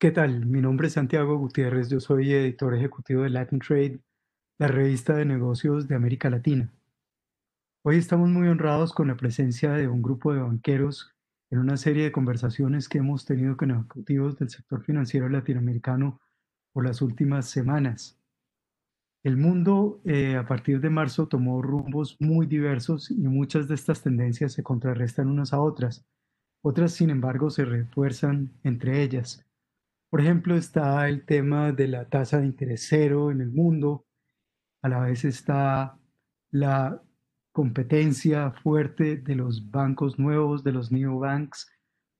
¿Qué tal? Mi nombre es Santiago Gutiérrez, yo soy editor ejecutivo de Latin Trade, la revista de negocios de América Latina. Hoy estamos muy honrados con la presencia de un grupo de banqueros en una serie de conversaciones que hemos tenido con ejecutivos del sector financiero latinoamericano por las últimas semanas. El mundo eh, a partir de marzo tomó rumbos muy diversos y muchas de estas tendencias se contrarrestan unas a otras. Otras, sin embargo, se refuerzan entre ellas. Por ejemplo, está el tema de la tasa de interés cero en el mundo. A la vez está la competencia fuerte de los bancos nuevos, de los neobanks,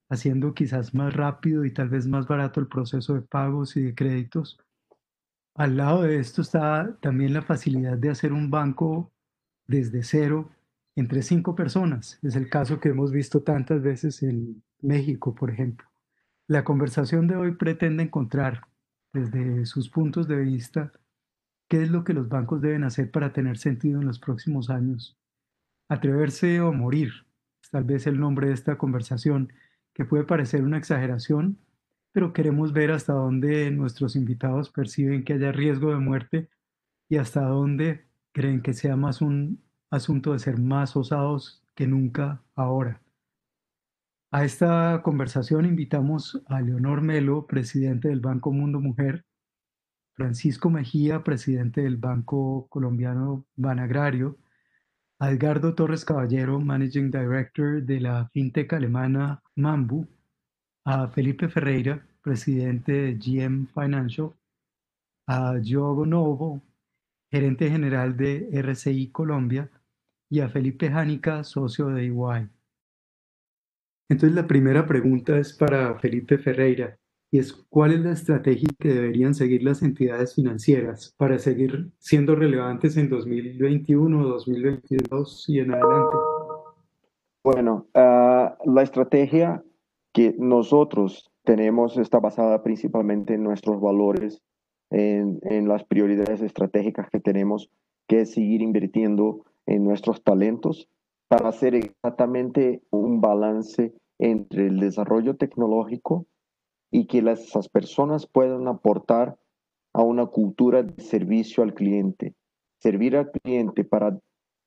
haciendo quizás más rápido y tal vez más barato el proceso de pagos y de créditos. Al lado de esto está también la facilidad de hacer un banco desde cero entre cinco personas. Es el caso que hemos visto tantas veces en México, por ejemplo. La conversación de hoy pretende encontrar desde sus puntos de vista qué es lo que los bancos deben hacer para tener sentido en los próximos años. Atreverse o morir es tal vez el nombre de esta conversación, que puede parecer una exageración, pero queremos ver hasta dónde nuestros invitados perciben que haya riesgo de muerte y hasta dónde creen que sea más un asunto de ser más osados que nunca ahora. A esta conversación invitamos a Leonor Melo, presidente del Banco Mundo Mujer, Francisco Mejía, presidente del Banco Colombiano Banagrario, Edgardo Torres Caballero, Managing Director de la fintech alemana Mambu, a Felipe Ferreira, presidente de GM Financial, a Diogo Novo, gerente general de RCI Colombia, y a Felipe Jánica, socio de EY. Entonces la primera pregunta es para Felipe Ferreira y es cuál es la estrategia que deberían seguir las entidades financieras para seguir siendo relevantes en 2021, 2022 y en adelante. Bueno, uh, la estrategia que nosotros tenemos está basada principalmente en nuestros valores, en, en las prioridades estratégicas que tenemos, que es seguir invirtiendo en nuestros talentos para hacer exactamente un balance entre el desarrollo tecnológico y que esas personas puedan aportar a una cultura de servicio al cliente. Servir al cliente para,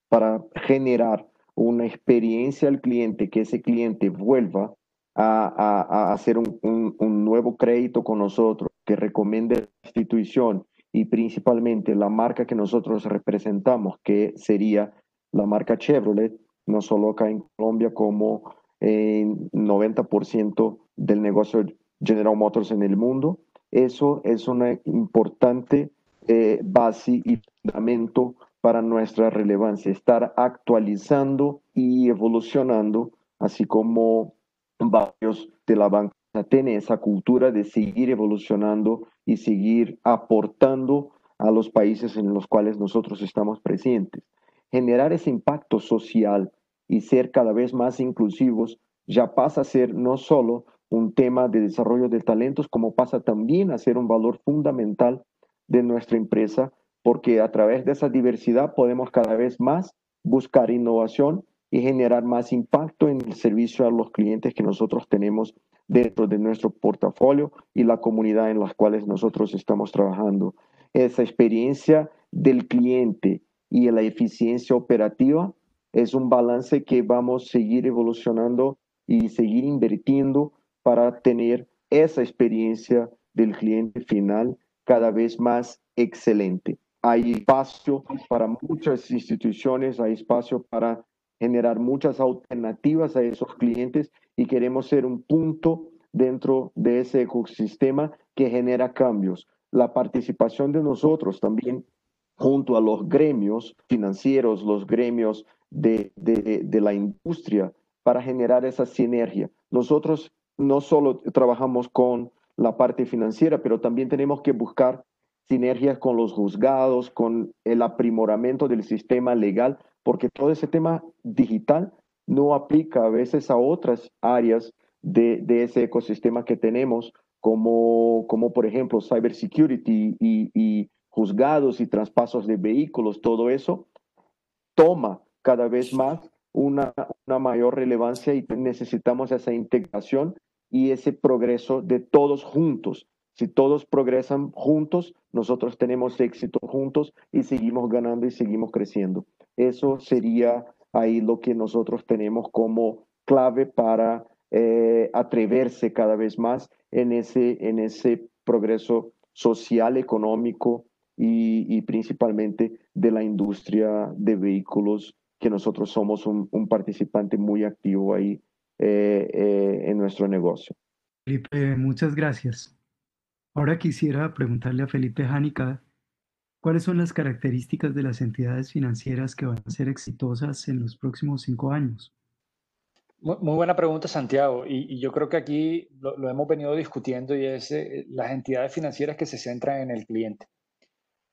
para generar una experiencia al cliente, que ese cliente vuelva a, hacer un, nuevo crédito con nosotros, que recomiende la institución y principalmente la marca que nosotros representamos, que sería la marca Chevrolet, no solo acá en Colombia como en 90% del negocio General Motors en el mundo. Eso es una importante eh, base y fundamento para nuestra relevancia, estar actualizando y evolucionando, así como varios de la banca tienen esa cultura de seguir evolucionando y seguir aportando a los países en los cuales nosotros estamos presentes. Generar ese impacto social y ser cada vez más inclusivos ya pasa a ser no solo un tema de desarrollo de talentos, como pasa también a ser un valor fundamental de nuestra empresa, porque a través de esa diversidad podemos cada vez más buscar innovación y generar más impacto en el servicio a los clientes que nosotros tenemos dentro de nuestro portafolio y la comunidad en las cuales nosotros estamos trabajando. Esa experiencia del cliente y la eficiencia operativa es un balance que vamos a seguir evolucionando y seguir invirtiendo para tener esa experiencia del cliente final cada vez más excelente. Hay espacio para muchas instituciones, hay espacio para generar muchas alternativas a esos clientes y queremos ser un punto dentro de ese ecosistema que genera cambios. La participación de nosotros también junto a los gremios financieros, los gremios de, de, la industria, para generar esa sinergia. Nosotros no solo trabajamos con la parte financiera, pero también tenemos que buscar sinergias con los juzgados, con el aprimoramiento del sistema legal, porque todo ese tema digital no aplica a veces a otras áreas de, de ese ecosistema que tenemos, como, como por ejemplo cybersecurity y, y juzgados y traspasos de vehículos, todo eso toma cada vez más una, una mayor relevancia y necesitamos esa integración y ese progreso de todos juntos. Si todos progresan juntos, nosotros tenemos éxito juntos y seguimos ganando y seguimos creciendo. Eso sería ahí lo que nosotros tenemos como clave para eh, atreverse cada vez más en ese, en ese progreso social, económico y, principalmente de la industria de vehículos, que nosotros somos un, participante muy activo ahí eh, eh, en nuestro negocio. Felipe, muchas gracias. Ahora quisiera preguntarle a Felipe Jánica, ¿cuáles son las características de las entidades financieras que van a ser exitosas en los próximos cinco años? Muy, buena pregunta, Santiago. Y, yo creo que aquí lo, hemos venido discutiendo y es eh, las entidades financieras que se centran en el cliente.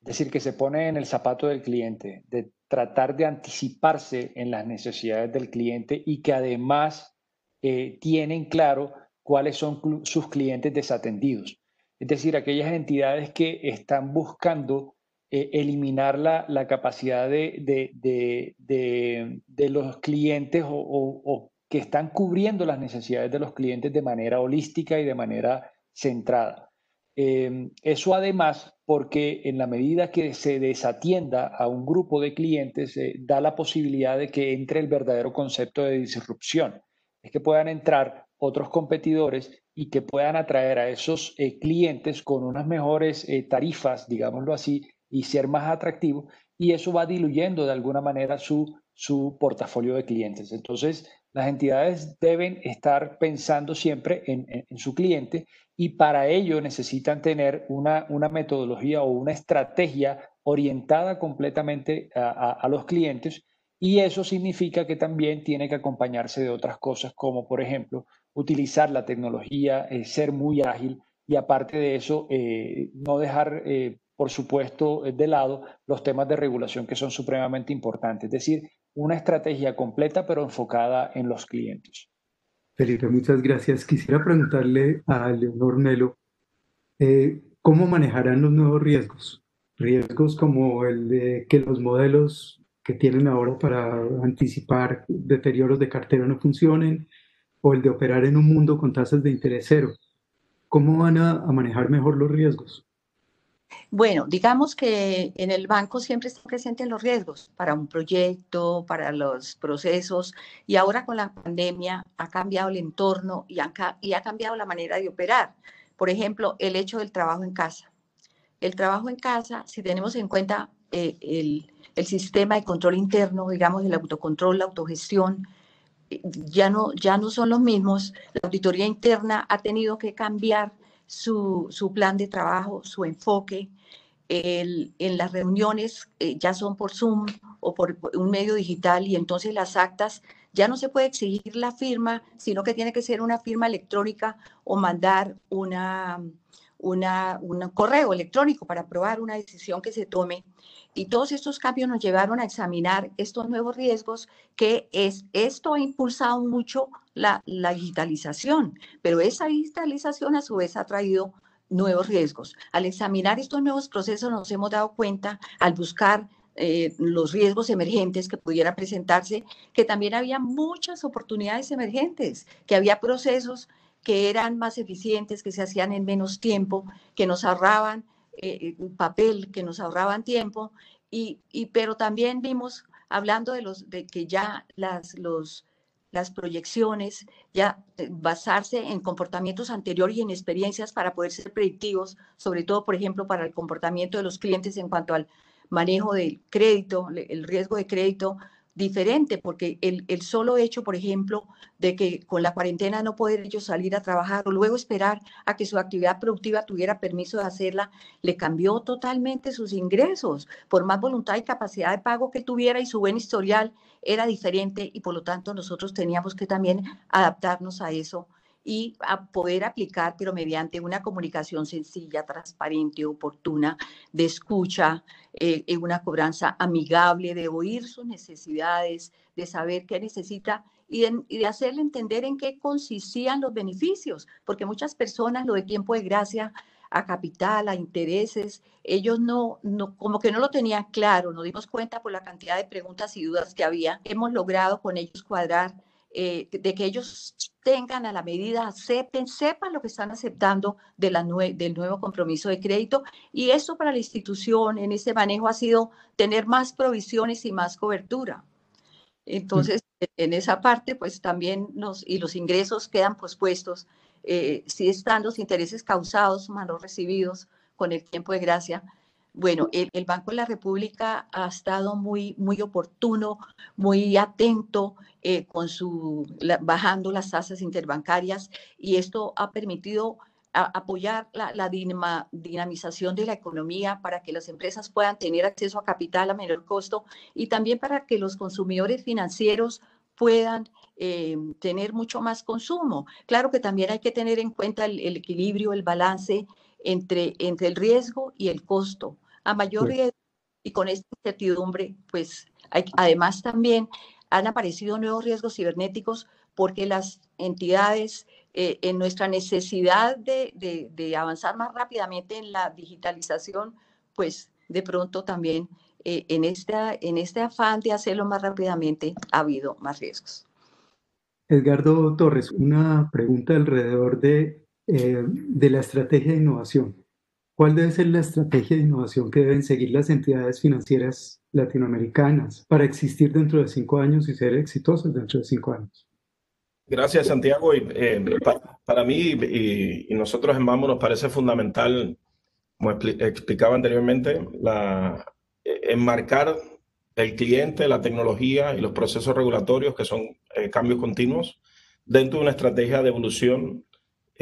Es decir, que se pone en el zapato del cliente, de tratar de anticiparse en las necesidades del cliente y que además eh, tienen claro cuáles son sus clientes desatendidos. Es decir, aquellas entidades que están buscando eh, eliminar la, capacidad de, de, de, los clientes o, que están cubriendo las necesidades de los clientes de manera holística y de manera centrada. Em, eso además porque en la medida que se desatienda a un grupo de clientes, eh, da la posibilidad de que entre el verdadero concepto de disrupción. Es que puedan entrar otros competidores y que puedan atraer a esos eh, clientes con unas mejores eh, tarifas, digámoslo así, y ser más atractivos. Y eso va diluyendo de alguna manera su, su portafolio de clientes. Entonces, las entidades deben estar pensando siempre en, su cliente y para ello necesitan tener una, metodología o una estrategia orientada completamente a, los clientes y eso significa que también tiene que acompañarse de otras cosas como por ejemplo utilizar la tecnología, eh, ser muy ágil y aparte de eso eh, no dejar eh, por supuesto de lado los temas de regulación que son supremamente importantes. Es decir, una estrategia completa pero enfocada en los clientes. Felipe, muchas gracias. Quisiera preguntarle a Leonor Melo, eh, ¿cómo manejarán los nuevos riesgos? Riesgos como el de que los modelos que tienen ahora para anticipar deterioros de cartera no funcionen, o el de operar en un mundo con tasas de interés cero. ¿Cómo van a manejar mejor los riesgos? Bueno, digamos que en el banco siempre están presentes los riesgos para un proyecto, para los procesos, y ahora con la pandemia ha cambiado el entorno y, ha cambiado la manera de operar. Por ejemplo, el hecho del trabajo en casa. El trabajo en casa, si tenemos en cuenta eh, el, el, sistema de control interno, digamos, el autocontrol, la autogestión, eh, ya no, ya no son los mismos. La auditoría interna ha tenido que cambiar su, plan de trabajo, su enfoque. en las reuniones eh, ya son por Zoom o por un medio digital y entonces las actas ya no se puede exigir la firma, sino que tiene que ser una firma electrónica o mandar una, una, un correo electrónico para aprobar una decisión que se tome. Y todos estos cambios nos llevaron a examinar estos nuevos riesgos que es, esto ha impulsado mucho la, digitalización, pero esa digitalización a su vez ha traído nuevos riesgos. Al examinar estos nuevos procesos nos hemos dado cuenta, al buscar eh, los riesgos emergentes que pudieran presentarse, que también había muchas oportunidades emergentes, que había procesos que eran más eficientes, que se hacían en menos tiempo, que nos ahorraban eh, eh, papel, que nos ahorraban tiempo, y, y, pero también vimos, hablando de, los, de que ya las, los, las proyecciones, ya eh, basarse en comportamientos anteriores y en experiencias para poder ser predictivos, sobre todo, por ejemplo, para el comportamiento de los clientes en cuanto al manejo del crédito, el riesgo de crédito, diferente, porque el, el, solo hecho, por ejemplo, de que con la cuarentena no poder ellos salir a trabajar o luego esperar a que su actividad productiva tuviera permiso de hacerla, le cambió totalmente sus ingresos. Por más voluntad y capacidad de pago que tuviera y su buen historial era diferente y por lo tanto nosotros teníamos que también adaptarnos a eso y a poder aplicar, pero mediante una comunicación sencilla, transparente, oportuna, de escucha, eh, una cobranza amigable, de oír sus necesidades, de saber qué necesita y de, hacerle entender en qué consistían los beneficios, porque muchas personas lo de tiempo de gracia a capital, a intereses, ellos no, no, como que no lo tenían claro, nos dimos cuenta por la cantidad de preguntas y dudas que había. Hemos logrado con ellos cuadrar eh, de que ellos tengan a la medida, acepten, sepan lo que están aceptando de la del nuevo compromiso de crédito. Y eso para la institución en ese manejo ha sido tener más provisiones y más cobertura. Entonces, en esa parte, pues también nos, y los ingresos quedan pospuestos, eh, si están los intereses causados, malos recibidos con el tiempo de gracia, bueno, el, Banco de la República ha estado muy, muy oportuno, muy atento eh, con su bajando las tasas interbancarias y esto ha permitido apoyar la, dinamización de la economía para que las empresas puedan tener acceso a capital a menor costo y también para que los consumidores financieros puedan eh, tener mucho más consumo. Claro que también hay que tener en cuenta el, el equilibrio, el balance entre, entre el riesgo y el costo. A mayor riesgo y con esta incertidumbre, pues hay, además también han aparecido nuevos riesgos cibernéticos porque las entidades, eh, en nuestra necesidad de, de, avanzar más rápidamente en la digitalización, pues de pronto también eh, en, esta, en este afán de hacerlo más rápidamente ha habido más riesgos. Edgardo Torres, una pregunta alrededor de eh, de la estrategia de innovación. ¿Cuál debe ser la estrategia de innovación que deben seguir las entidades financieras latinoamericanas para existir dentro de cinco años y ser exitosas dentro de cinco años? Gracias, Santiago. Y, eh, para, mí y, nosotros en Mambo nos parece fundamental, como explicaba anteriormente, la, eh, enmarcar el cliente, la tecnología y los procesos regulatorios, que son cambios continuos, dentro de una estrategia de evolución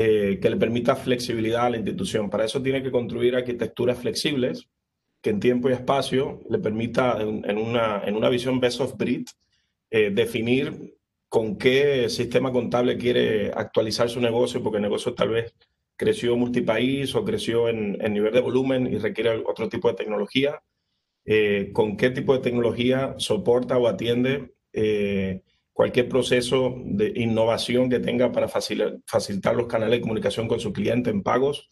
eh, que le permita flexibilidad a la institución. Para eso tiene que construir arquitecturas flexibles que en tiempo y espacio le permita, en, una, en una visión best of breed, eh, definir con qué sistema contable quiere actualizar su negocio, porque el negocio tal vez creció multipaís o creció en, en nivel de volumen y requiere otro tipo de tecnología, eh, con qué tipo de tecnología soporta o atiende cualquier proceso de innovación que tenga para facilitar los canales de comunicación con su cliente en pagos,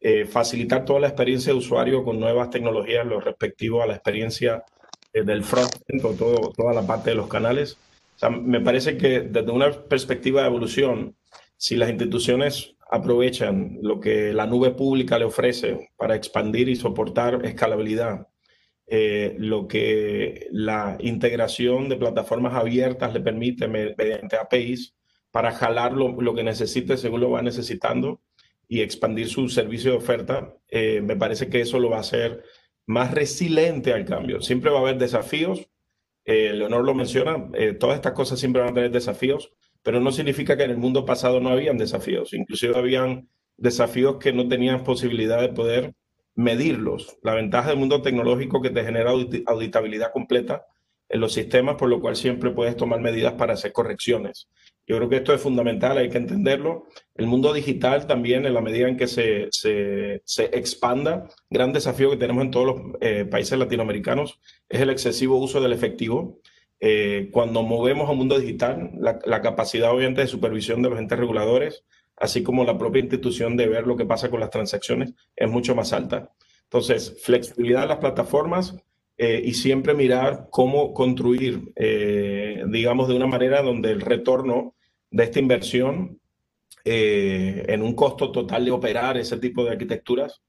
eh, facilitar toda la experiencia de usuario con nuevas tecnologías, lo respectivo a la experiencia eh, del front-end o toda la parte de los canales. me parece que desde una perspectiva de evolución, si las instituciones aprovechan lo que la nube pública le ofrece para expandir y soportar escalabilidad, eh, lo que la integración de plataformas abiertas le permite mediante APIs para jalar lo, que necesite según lo va necesitando y expandir su servicio de oferta, eh, me parece que eso lo va a hacer más resiliente al cambio. Siempre va a haber desafíos, eh, Leonor lo menciona, todas estas cosas siempre van a tener desafíos, pero no significa que en el mundo pasado no habían desafíos, inclusive habían desafíos que no tenían posibilidad de poder medirlos. La ventaja del mundo tecnológico que te genera auditabilidad completa en los sistemas, por lo cual siempre puedes tomar medidas para hacer correcciones. Yo creo que esto es fundamental, hay que entenderlo. El mundo digital también, en la medida en que se, se, expanda, gran desafío que tenemos en todos los eh, países latinoamericanos es el excesivo uso del efectivo. Eh, cuando movemos al mundo digital, la, la, capacidad obviamente de supervisión de los entes reguladores, así como la propia institución de ver lo que pasa con las transacciones, es mucho más alta. Entonces, flexibilidad de las plataformas eh, y siempre mirar cómo construir, eh, digamos, de una manera donde el retorno de esta inversión eh, en un costo total de operar ese tipo de arquitecturas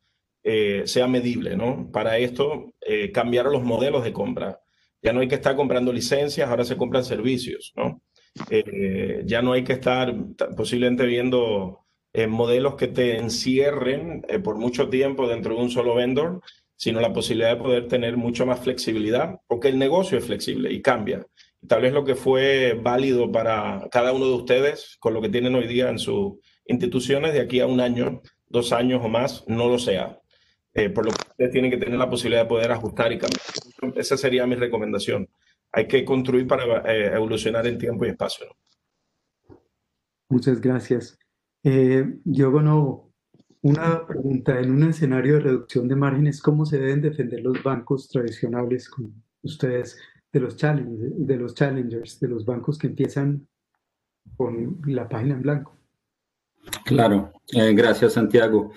sea medible, ¿no? Para esto, cambiar los modelos de compra. Ya no hay que estar comprando licencias, ahora se compran servicios, ¿no? Eh, ya no hay que estar posiblemente viendo eh, modelos que te encierren eh, por mucho tiempo dentro de un solo vendor, sino la posibilidad de poder tener mucho más flexibilidad, porque el negocio es flexible y cambia. tal vez lo que fue válido para cada uno de ustedes con lo que tienen hoy día en sus instituciones de aquí a un año, dos años o más, no lo sea. por lo que ustedes tienen que tener la posibilidad de poder ajustar y cambiar. Esa sería mi recomendación hay que construir para eh, evolucionar en tiempo y espacio. Muchas gracias. Eh, Diogo una pregunta. En un escenario de reducción de márgenes, ¿cómo se deben defender los bancos tradicionales como ustedes de los, challengers, de los challengers, de los bancos que empiezan con la página en blanco? Claro, eh, gracias Santiago.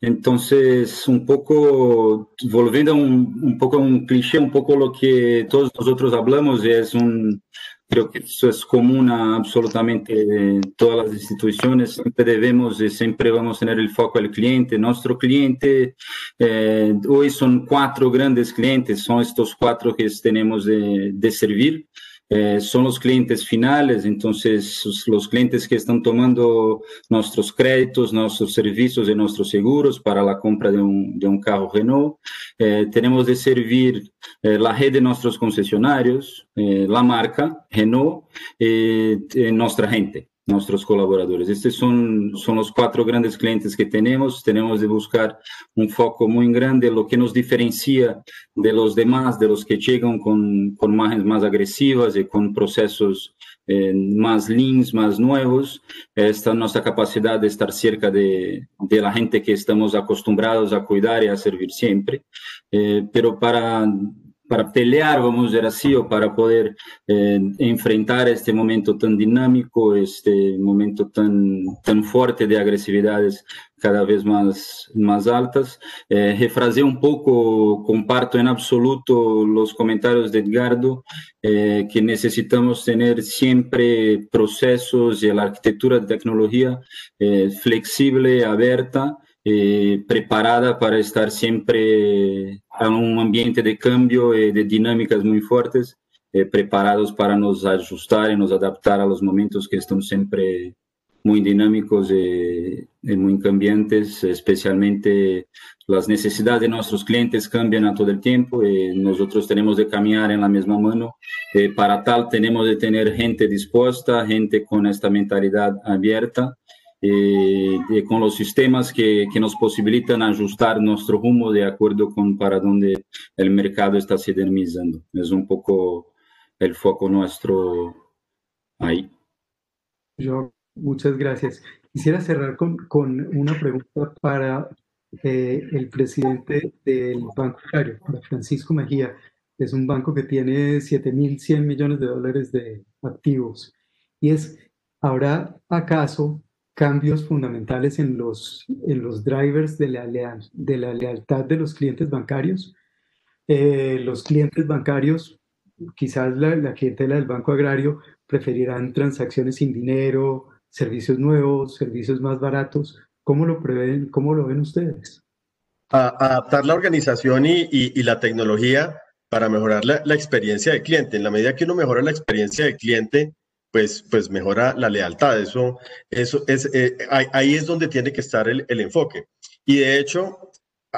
Entonces, un poco, volviendo un, un, poco a un cliché, un poco lo que todos nosotros hablamos, es un creo que eso es común a absolutamente todas las instituciones. Siempre debemos y siempre vamos a tener el foco al cliente. Nuestro cliente, eh, hoy son cuatro grandes clientes, son estos cuatro que tenemos de, de servir. Eh, son los clientes finales, entonces los clientes que están tomando nuestros créditos, nuestros servicios y nuestros seguros para la compra de un, de un carro Renault. Eh, tenemos de servir eh, la red de nuestros concesionarios, la marca Renault, nuestra gente nuestros colaboradores. Estos son, son los cuatro grandes clientes que tenemos. Tenemos de buscar un foco muy grande, lo que nos diferencia de los demás, de los que llegan con, con imágenes más agresivas y con procesos eh, más leans, más nuevos. Esta nuestra capacidad de estar cerca de, de, la gente que estamos acostumbrados a cuidar y a servir siempre. Eh, pero para para pelear, vamos a decir así, o para poder eh, enfrentar este momento tan dinámico, este momento tan, tan fuerte de agresividades cada vez más, más altas. Eh, un poco, comparto en absoluto los comentarios de Edgardo, eh, que necesitamos tener siempre procesos y la arquitectura de tecnología eh, flexible, abierta, eh, preparada para estar siempre en un ambiente de cambio y de dinámicas muy fuertes, eh, preparados para nos ajustar y nos adaptar a los momentos que están siempre muy dinámicos y, muy cambiantes, especialmente las necesidades de nuestros clientes cambian a todo el tiempo y nosotros tenemos de caminar en la misma mano. Eh, para tal tenemos de tener gente dispuesta, gente con esta mentalidad abierta eh, con los sistemas que, que, nos posibilitan ajustar nuestro rumbo de acuerdo con para dónde el mercado está se dinamizando. Es un poco el foco nuestro ahí. Yo, muchas gracias. Quisiera cerrar con, con una pregunta para eh, el presidente del Banco Agrario, Francisco Mejía. Es un banco que tiene 7.100 millones de dólares de activos. Y es, ¿habrá acaso cambios fundamentales en los, en los drivers de la, de la lealtad de los clientes bancarios. Eh, los clientes bancarios, quizás la, la, clientela del Banco Agrario, preferirán transacciones sin dinero, servicios nuevos, servicios más baratos. ¿Cómo lo prevén, cómo lo ven ustedes? adaptar la organización y, y, y, la tecnología para mejorar la, la experiencia del cliente. En la medida que uno mejora la experiencia del cliente, pues, pues mejora la lealtad. Eso, eso es, eh, ahí es donde tiene que estar el, el enfoque. Y de hecho,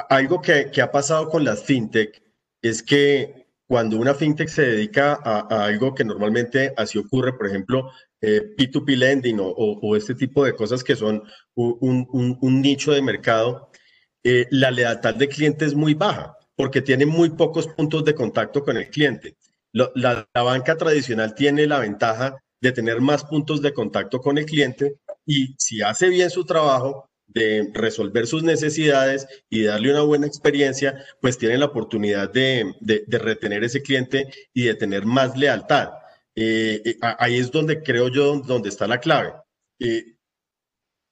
algo que, que, ha pasado con las fintech es que cuando una fintech se dedica a, algo que normalmente así ocurre, por ejemplo, eh, P2P lending o, este tipo de cosas que son un, un, nicho de mercado, eh, la lealtad de cliente es muy baja porque tiene muy pocos puntos de contacto con el cliente. la, banca tradicional tiene la ventaja de tener más puntos de contacto con el cliente y si hace bien su trabajo de resolver sus necesidades y darle una buena experiencia, pues tiene la oportunidad de, de, retener ese cliente y de tener más lealtad. Eh, eh ahí es donde creo yo, donde está la clave. Eh,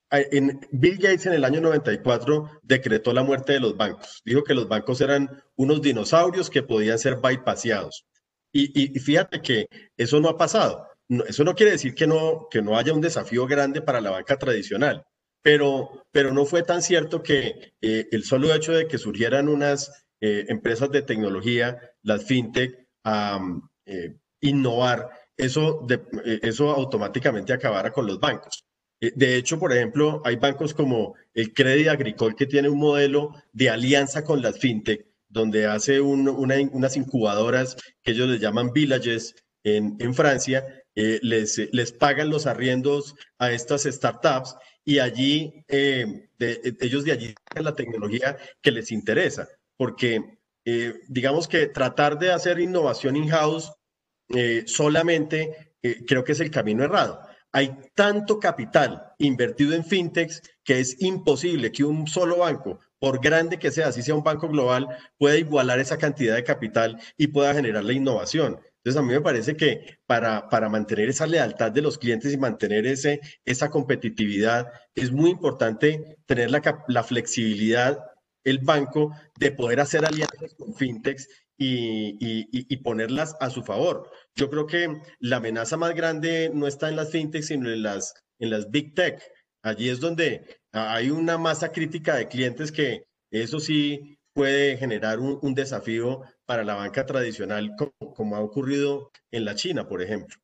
en Bill Gates en el año 94 decretó la muerte de los bancos. Dijo que los bancos eran unos dinosaurios que podían ser bypaseados. Y, y, y fíjate que eso no ha pasado eso no quiere decir que no, que no haya un desafío grande para la banca tradicional, pero, pero no fue tan cierto que eh, el solo hecho de que surgieran unas eh, empresas de tecnología, las fintech, a eh, innovar, eso, de, eso automáticamente acabara con los bancos. De hecho, por ejemplo, hay bancos como el Credit Agricole que tiene un modelo de alianza con las fintech, donde hace una, unas incubadoras que ellos les llaman villages en Francia, eh, les, les pagan los arriendos a estas startups y allí eh, ellos de allí la tecnología que les interesa, porque eh, digamos que tratar de hacer innovación in-house solamente creo que es el camino errado. Hay tanto capital invertido en fintechs que es imposible que un solo banco, por grande que sea, si sea un banco global, pueda igualar esa cantidad de capital y pueda generar la innovación. Entonces, a mí me parece que para, para mantener esa lealtad de los clientes y mantener ese, esa competitividad, es muy importante tener la, la flexibilidad, el banco, de poder hacer alianzas con fintechs y, ponerlas a su favor. Yo creo que la amenaza más grande no está en las fintechs, sino en las, en las big tech. Allí es donde hay una masa crítica de clientes que eso sí puede generar un, desafío para la banca tradicional, como, ha ocurrido en la China, por ejemplo.